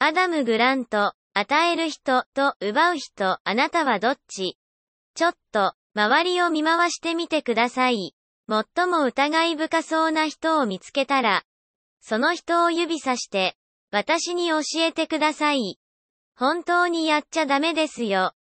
アダム・グラント、与える人と奪う人、あなたはどっち？ちょっと、周りを見回してみてください。最も疑い深そうな人を見つけたら、その人を指さして、私に教えてください。本当にやっちゃダメですよ。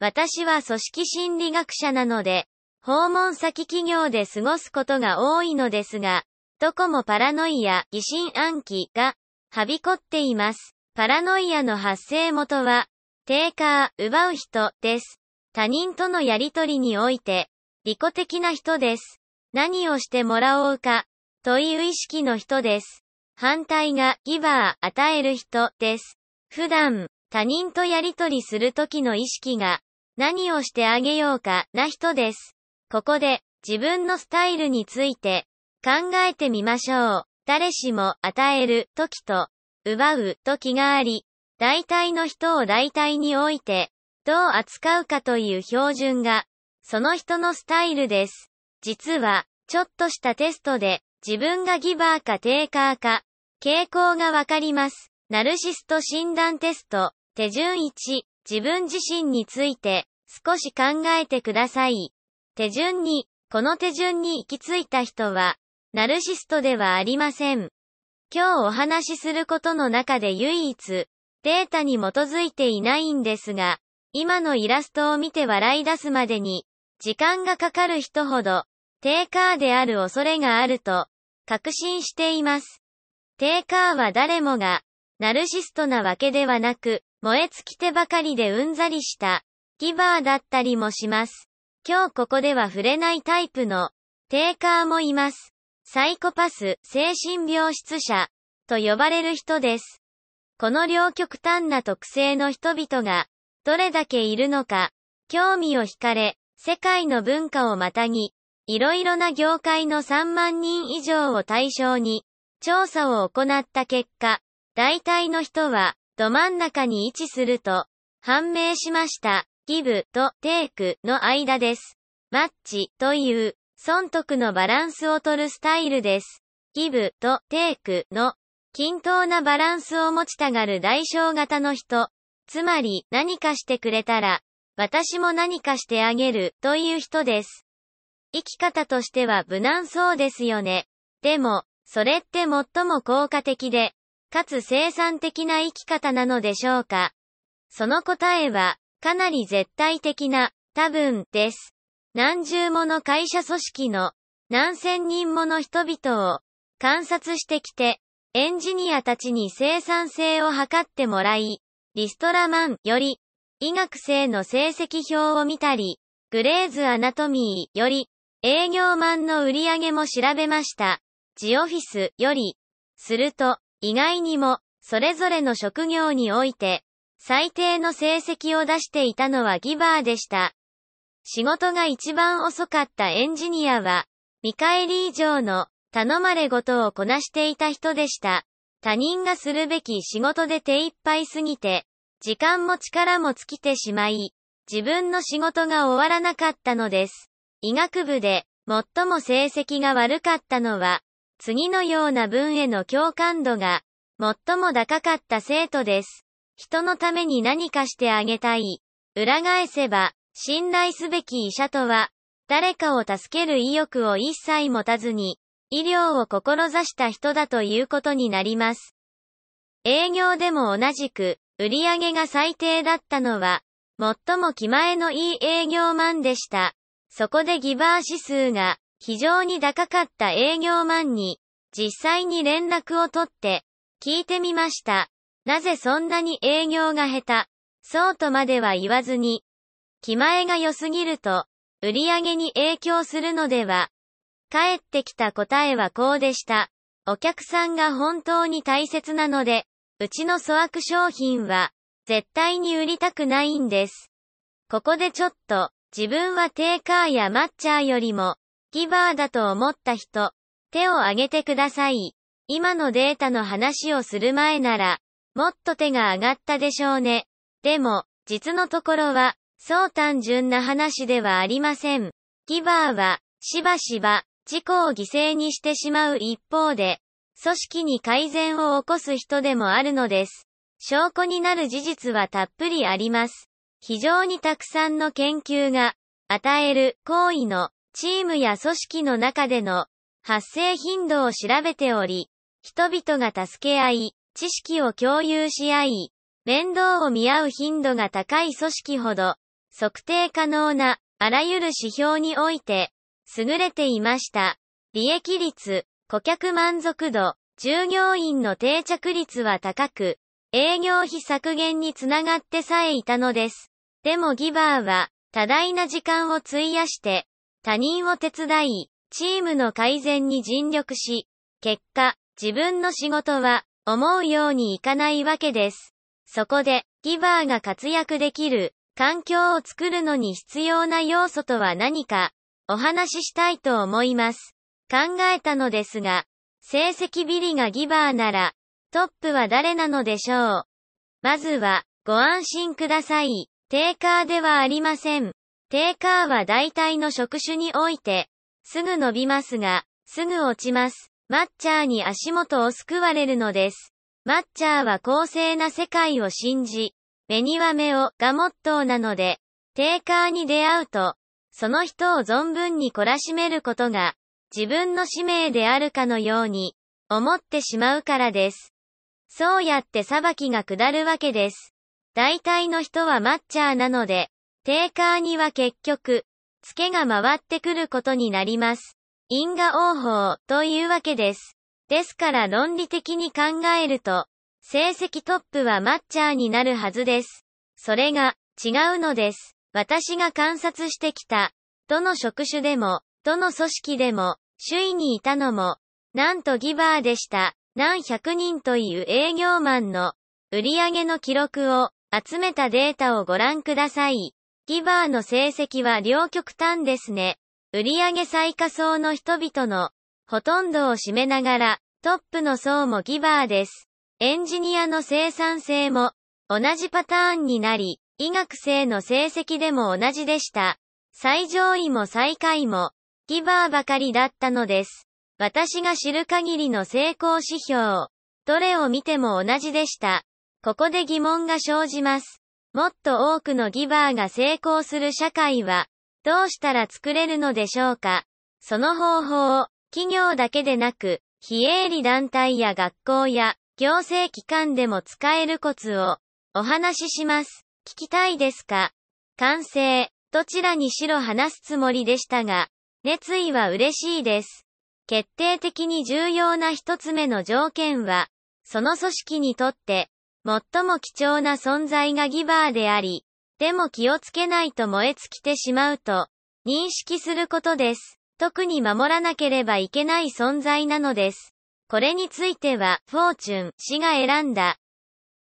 私は組織心理学者なので、訪問先企業で過ごすことが多いのですが、どこもパラノイア、疑心暗鬼が、はびこっています。パラノイアの発生元は、テーカー、奪う人、です。他人とのやりとりにおいて、利己的な人です。何をしてもらおうか、という意識の人です。反対が、ギバー、与える人、です。普段、他人とやりとりする時の意識が、何をしてあげようか、な人です。ここで、自分のスタイルについて、考えてみましょう。誰しも、与える、時と、奪う時があり、大体の人を大体において、どう扱うかという標準が、その人のスタイルです。実は、ちょっとしたテストで、自分がギバーかテーカーか、傾向がわかります。ナルシスト診断テスト、手順1、自分自身について、少し考えてください。手順2、この手順に行き着いた人は、ナルシストではありません。今日お話しすることの中で唯一、データに基づいていないんですが、今のイラストを見て笑い出すまでに、時間がかかる人ほど、テーカーである恐れがあると、確信しています。テーカーは誰もが、ナルシストなわけではなく、燃え尽きてばかりでうんざりした、ギバーだったりもします。今日ここでは触れないタイプの、テーカーもいます。サイコパス、精神病質者、と呼ばれる人です。この両極端な特性の人々が、どれだけいるのか、興味を惹かれ、世界の文化をまたぎ、いろいろな業界の3万人以上を対象に、調査を行った結果、大体の人は、ど真ん中に位置すると、判明しました。ギブとテイクの間です。マッチという損得のバランスを取るスタイルです。ギブとテイクの均等なバランスを持ちたがる代償型の人。つまり何かしてくれたら、私も何かしてあげるという人です。生き方としては無難そうですよね。でも、それって最も効果的で、かつ生産的な生き方なのでしょうか。その答えは、かなり絶対的な、多分、です。何十もの会社組織の何千人もの人々を観察してきて、エンジニアたちに生産性を測ってもらい、リストラマンより、医学生の成績表を見たり、グレーズアナトミーより、営業マンの売り上げも調べました。ジオフィスより、すると、意外にも、それぞれの職業において、最低の成績を出していたのはギバーでした。仕事が一番遅かったエンジニアは、見返り以上の頼まれ事をこなしていた人でした。他人がするべき仕事で手一杯すぎて、時間も力も尽きてしまい、自分の仕事が終わらなかったのです。医学部で最も成績が悪かったのは、次のような文への共感度が最も高かった生徒です。人のために何かしてあげたい。裏返せば、信頼すべき医者とは、誰かを助ける意欲を一切持たずに、医療を志した人だということになります。営業でも同じく、売上が最低だったのは、最も気前のいい営業マンでした。そこでギバー指数が非常に高かった営業マンに、実際に連絡を取って、聞いてみました。なぜそんなに営業が下手？そうとまでは言わずに、気前が良すぎると、売り上げに影響するのでは。返ってきた答えはこうでした。お客さんが本当に大切なので、うちの粗悪商品は、絶対に売りたくないんです。ここでちょっと、自分はテーカーやマッチャーよりも、ギバーだと思った人、手を挙げてください。今のデータの話をする前なら、もっと手が上がったでしょうね。でも、実のところは、そう単純な話ではありません。ギバーは、しばしば、自己を犠牲にしてしまう一方で、組織に改善を起こす人でもあるのです。証拠になる事実はたっぷりあります。非常にたくさんの研究が、与える行為のチームや組織の中での発生頻度を調べており、人々が助け合い、知識を共有し合い、面倒を見合う頻度が高い組織ほど、測定可能な、あらゆる指標において、優れていました。利益率、顧客満足度、従業員の定着率は高く、営業費削減につながってさえいたのです。でもギバーは、多大な時間を費やして、他人を手伝い、チームの改善に尽力し、結果、自分の仕事は、思うようにいかないわけです。そこで、ギバーが活躍できる、環境を作るのに必要な要素とは何か、お話ししたいと思います。考えたのですが、成績ビリがギバーなら、トップは誰なのでしょう。まずは、ご安心ください。テーカーではありません。テーカーは大体の職種において、すぐ伸びますが、すぐ落ちます。マッチャーに足元を救われるのです。マッチャーは公正な世界を信じ、目には目をがモットーなので、テーカーに出会うと、その人を存分に懲らしめることが、自分の使命であるかのように、思ってしまうからです。そうやって裁きが下るわけです。大体の人はマッチャーなので、テーカーには結局、付けが回ってくることになります。因果応報というわけです。ですから論理的に考えると、成績トップはマッチャーになるはずです。それが、違うのです。私が観察してきた、どの職種でも、どの組織でも、首位にいたのも、なんとギバーでした。何百人という営業マンの売上の記録を集めたデータをご覧ください。ギバーの成績は両極端ですね。売上最下層の人々のほとんどを占めながら、トップの層もギバーです。エンジニアの生産性も同じパターンになり、医学生の成績でも同じでした。最上位も最下位もギバーばかりだったのです。私が知る限りの成功指標、どれを見ても同じでした。ここで疑問が生じます。もっと多くのギバーが成功する社会は、どうしたら作れるのでしょうかその方法を、企業だけでなく、非営利団体や学校や、行政機関でも使えるコツを、お話しします。聞きたいですか？完成、どちらにしろ話すつもりでしたが、熱意は嬉しいです。決定的に重要な一つ目の条件は、その組織にとって、最も貴重な存在がギバーであり、でも気をつけないと燃え尽きてしまうと、認識することです。特に守らなければいけない存在なのです。これについては、フォーチュン氏が選んだ、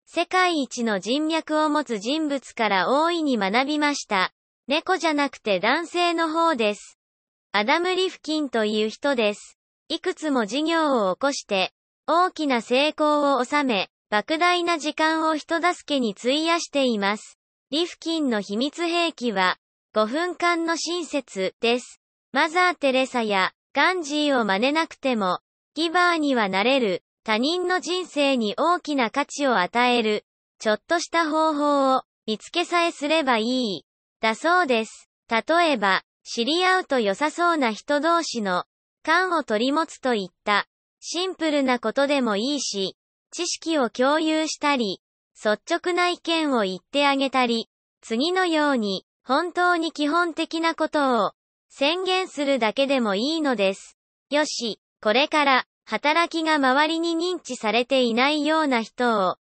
世界一の人脈を持つ人物から大いに学びました。猫じゃなくて男性の方です。アダム・リフキンという人です。いくつも事業を起こして、大きな成功を収め、莫大な時間を人助けに費やしています。リフキンの秘密兵器は、5分間の親切です。マザー・テレサやガンジーを真似なくても、ギバーにはなれる、他人の人生に大きな価値を与える、ちょっとした方法を見つけさえすればいい。だそうです。例えば、知り合うと良さそうな人同士の、感を取り持つといった、シンプルなことでもいいし、知識を共有したり、率直な意見を言ってあげたり、次のように、本当に基本的なことを、宣言するだけでもいいのです。よし、これから、働きが周りに認知されていないような人を、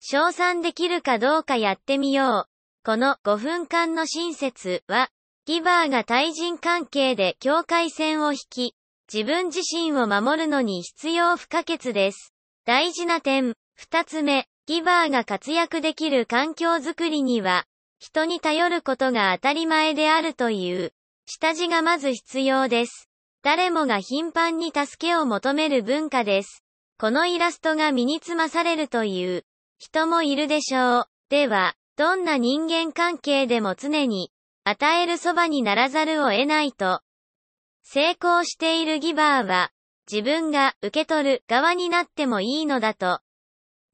称賛できるかどうかやってみよう。この5分間の親切は、ギバーが対人関係で境界線を引き、自分自身を守るのに必要不可欠です。大事な点、二つ目、ギバーが活躍できる環境づくりには、人に頼ることが当たり前であるという、下地がまず必要です。誰もが頻繁に助けを求める文化です。このイラストが身につまされるという人もいるでしょう。では、どんな人間関係でも常に与えるそばにならざるを得ないと。成功しているギバーは、自分が受け取る側になってもいいのだと、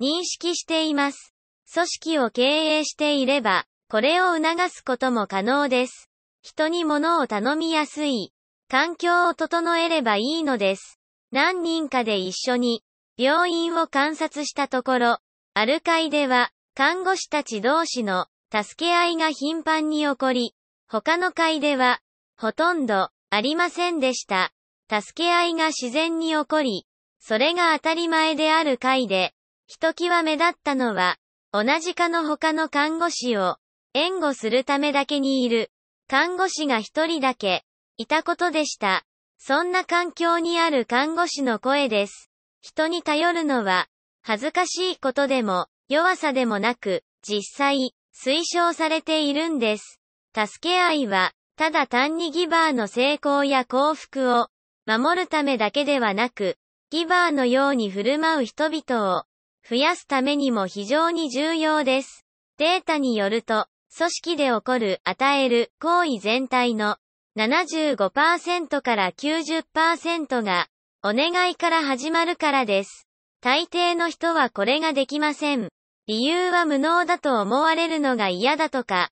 認識しています。組織を経営していれば、これを促すことも可能です。人に物を頼みやすい、環境を整えればいいのです。何人かで一緒に、病院を観察したところ、ある会では、看護師たち同士の助け合いが頻繁に起こり、他の会では、ほとんどありませんでした。助け合いが自然に起こり、それが当たり前である会で、ひときわ目立ったのは、同じ科の他の看護師を援護するためだけにいる看護師が一人だけいたことでした。そんな環境にある看護師の声です。人に頼るのは恥ずかしいことでも弱さでもなく実際推奨されているんです。助け合いはただ単にギバーの成功や幸福を守るためだけではなくギバーのように振る舞う人々を増やすためにも非常に重要です。データによると、組織で起こる与える行為全体の75%から90%がお願いから始まるからです。大抵の人はこれができません。理由は無能だと思われるのが嫌だとか、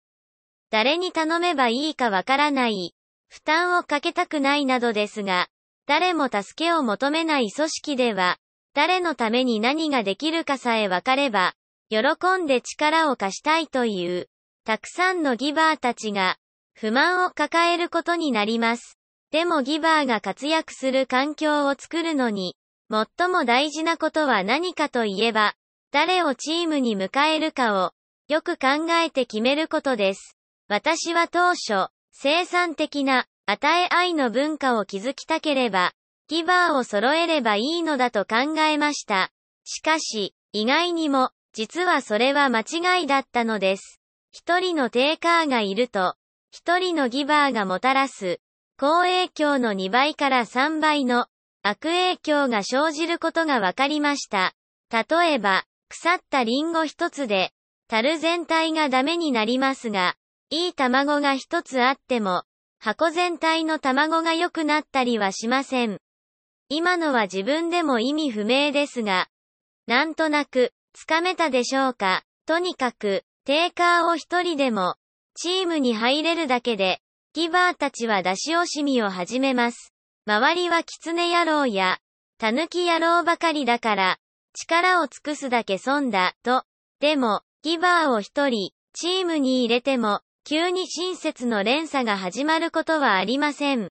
誰に頼めばいいかわからない、負担をかけたくないなどですが、誰も助けを求めない組織では、誰のために何ができるかさえわかれば、喜んで力を貸したいという、たくさんのギバーたちが、不満を抱えることになります。でもギバーが活躍する環境を作るのに、最も大事なことは何かといえば、誰をチームに迎えるかを、よく考えて決めることです。私は当初、生産的な、与え愛の文化を築きたければ、ギバーを揃えればいいのだと考えました。しかし、意外にも、実はそれは間違いだったのです。一人のテーカーがいると、一人のギバーがもたらす、好影響の2倍から3倍の悪影響が生じることが分かりました。例えば、腐ったリンゴ一つで、樽全体がダメになりますが、いい卵が一つあっても、箱全体の卵が良くなったりはしません。今のは自分でも意味不明ですが、なんとなく、つかめたでしょうか。とにかく、テーカーを一人でも、チームに入れるだけで、ギバーたちは出し惜しみを始めます。周りは狐野郎や、狸野郎ばかりだから、力を尽くすだけ損だ、と。でも、ギバーを一人、チームに入れても、急に親切の連鎖が始まることはありません。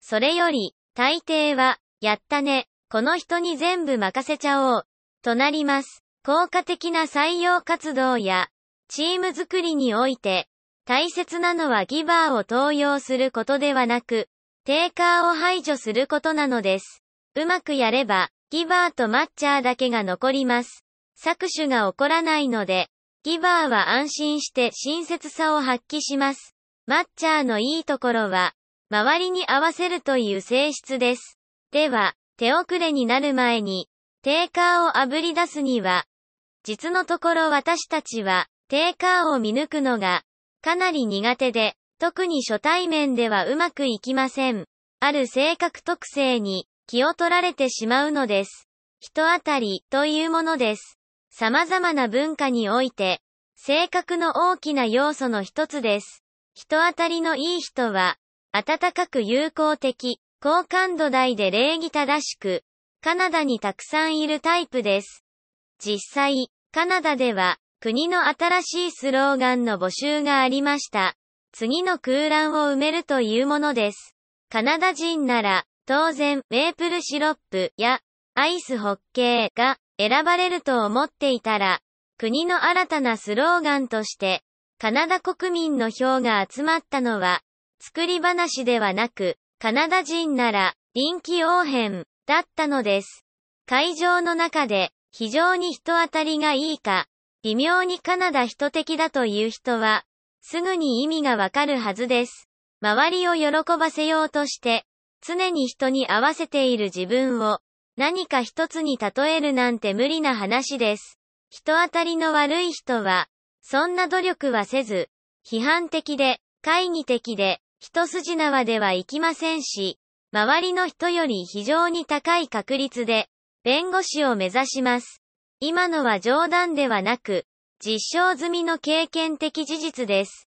それより、大抵は、やったね、この人に全部任せちゃおう、となります。効果的な採用活動や、チーム作りにおいて、大切なのはギバーを登用することではなく、テーカーを排除することなのです。うまくやれば、ギバーとマッチャーだけが残ります。搾取が起こらないので、ギバーは安心して親切さを発揮します。マッチャーのいいところは、周りに合わせるという性質です。では、手遅れになる前に、テーカーをあぶり出すには、実のところ私たちは、テーカーを見抜くのが、かなり苦手で、特に初対面ではうまくいきません。ある性格特性に気を取られてしまうのです。人当たりというものです。様々な文化において、性格の大きな要素の一つです。人当たりのいい人は、温かく友好的、高感度台で礼儀正しく、カナダにたくさんいるタイプです。実際、カナダでは、国の新しいスローガンの募集がありました。次の空欄を埋めるというものです。カナダ人なら、当然、メープルシロップや、アイスホッケーが、選ばれると思っていたら、国の新たなスローガンとして、カナダ国民の票が集まったのは、作り話ではなく、カナダ人なら、臨機応変、だったのです。会場の中で、非常に人当たりがいいか、微妙にカナダ人的だという人は、すぐに意味がわかるはずです。周りを喜ばせようとして、常に人に合わせている自分を、何か一つに例えるなんて無理な話です。人当たりの悪い人は、そんな努力はせず、批判的で、懐疑的で、一筋縄ではいきませんし、周りの人より非常に高い確率で、弁護士を目指します。今のは冗談ではなく、実証済みの経験的事実です。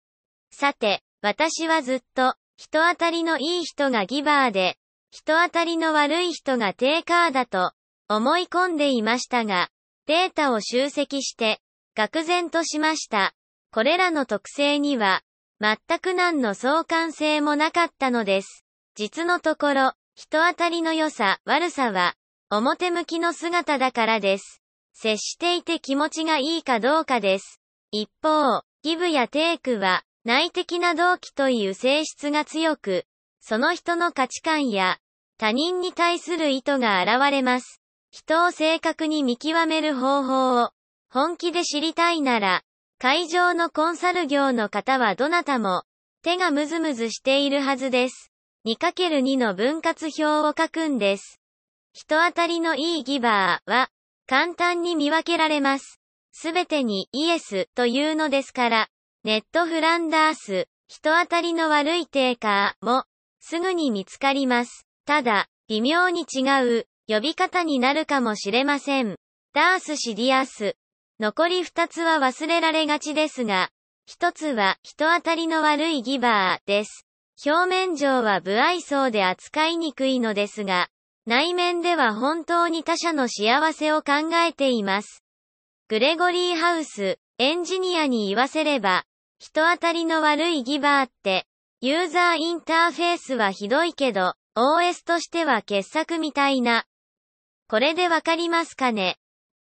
さて、私はずっと、人当たりのいい人がギバーで、人当たりの悪い人がテイカーだと、思い込んでいましたが、データを集積して、愕然としました。これらの特性には、全く何の相関性もなかったのです。実のところ、人当たりの良さ、悪さは、表向きの姿だからです。接していて気持ちがいいかどうかです。一方、ギブやテイクは、内的な動機という性質が強く、その人の価値観や、他人に対する意図が現れます。人を正確に見極める方法を、本気で知りたいなら、会場のコンサル業の方はどなたも、手がムズムズしているはずです。2×2 の分割表を書くんです。人当たりのいいギバーは、簡単に見分けられます。すべてにイエスというのですから、ネットフランダース、人当たりの悪いテーカーも、すぐに見つかります。ただ、微妙に違う、呼び方になるかもしれません。ダースシディアス、残り二つは忘れられがちですが、一つは人当たりの悪いギバーです。表面上は不愛想で扱いにくいのですが、内面では本当に他者の幸せを考えています。グレゴリーハウス、エンジニアに言わせれば、人当たりの悪いギバーって、ユーザーインターフェースはひどいけど、OS としては傑作みたいな。これでわかりますかね？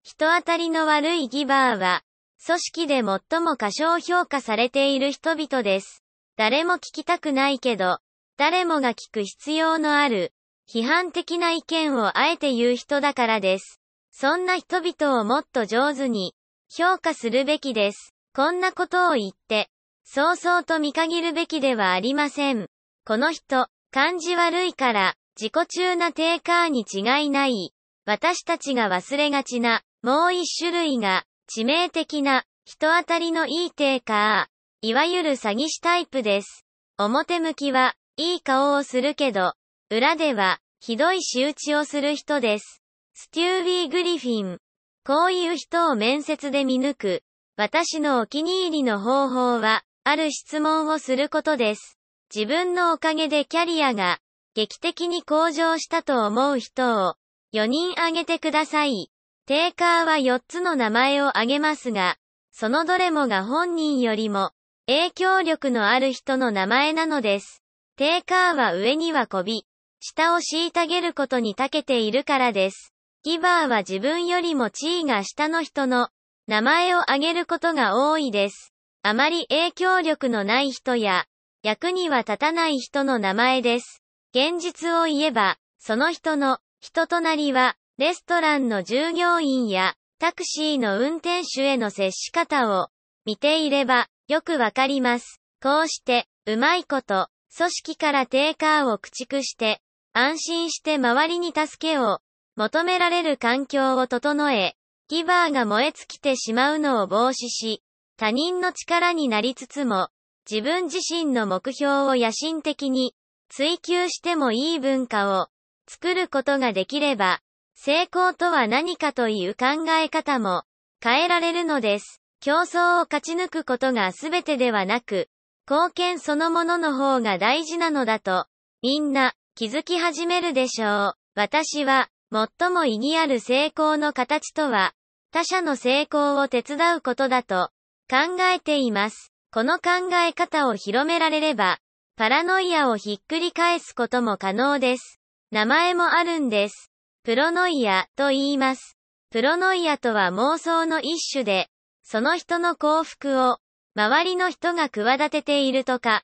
人当たりの悪いギバーは、組織で最も過小評価されている人々です。誰も聞きたくないけど、誰もが聞く必要のある、批判的な意見をあえて言う人だからです。そんな人々をもっと上手に、評価するべきです。こんなことを言って、そうそうと見限るべきではありません。この人、感じ悪いから、自己中なテーカーに違いない。私たちが忘れがちな、もう一種類が、致命的な、人当たりのいいテーカー、いわゆる詐欺師タイプです。表向きは、いい顔をするけど、裏では、ひどい仕打ちをする人です。ステュービー・グリフィン。こういう人を面接で見抜く、私のお気に入りの方法は、ある質問をすることです。自分のおかげでキャリアが、劇的に向上したと思う人を、4人挙げてください。テーカーは4つの名前を挙げますが、そのどれもが本人よりも影響力のある人の名前なのです。テーカーは上にはこび、下を虐げることに長けているからです。ギバーは自分よりも地位が下の人の名前を挙げることが多いです。あまり影響力のない人や役には立たない人の名前です。現実を言えば、その人の人となりはレストランの従業員やタクシーの運転手への接し方を見ていればよくわかります。こうして、うまいこと、組織からテーカーを駆逐して、安心して周りに助けを求められる環境を整え、ギバーが燃え尽きてしまうのを防止し、他人の力になりつつも、自分自身の目標を野心的に追求してもいい文化を作ることができれば、成功とは何かという考え方も変えられるのです。競争を勝ち抜くことが全てではなく、貢献そのものの方が大事なのだと、みんな気づき始めるでしょう。私は、最も意義ある成功の形とは、他者の成功を手伝うことだと考えています。この考え方を広められれば、パラノイアをひっくり返すことも可能です。名前もあるんです。プロノイアと言います。プロノイアとは妄想の一種で、その人の幸福を、周りの人が企てているとか、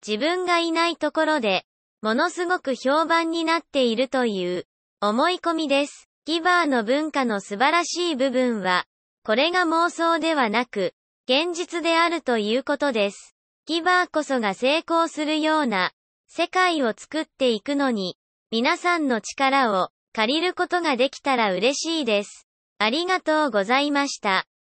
自分がいないところで、ものすごく評判になっているという、思い込みです。ギバーの文化の素晴らしい部分は、これが妄想ではなく、現実であるということです。ギバーこそが成功するような、世界を作っていくのに、皆さんの力を借りることができたら嬉しいです。ありがとうございました。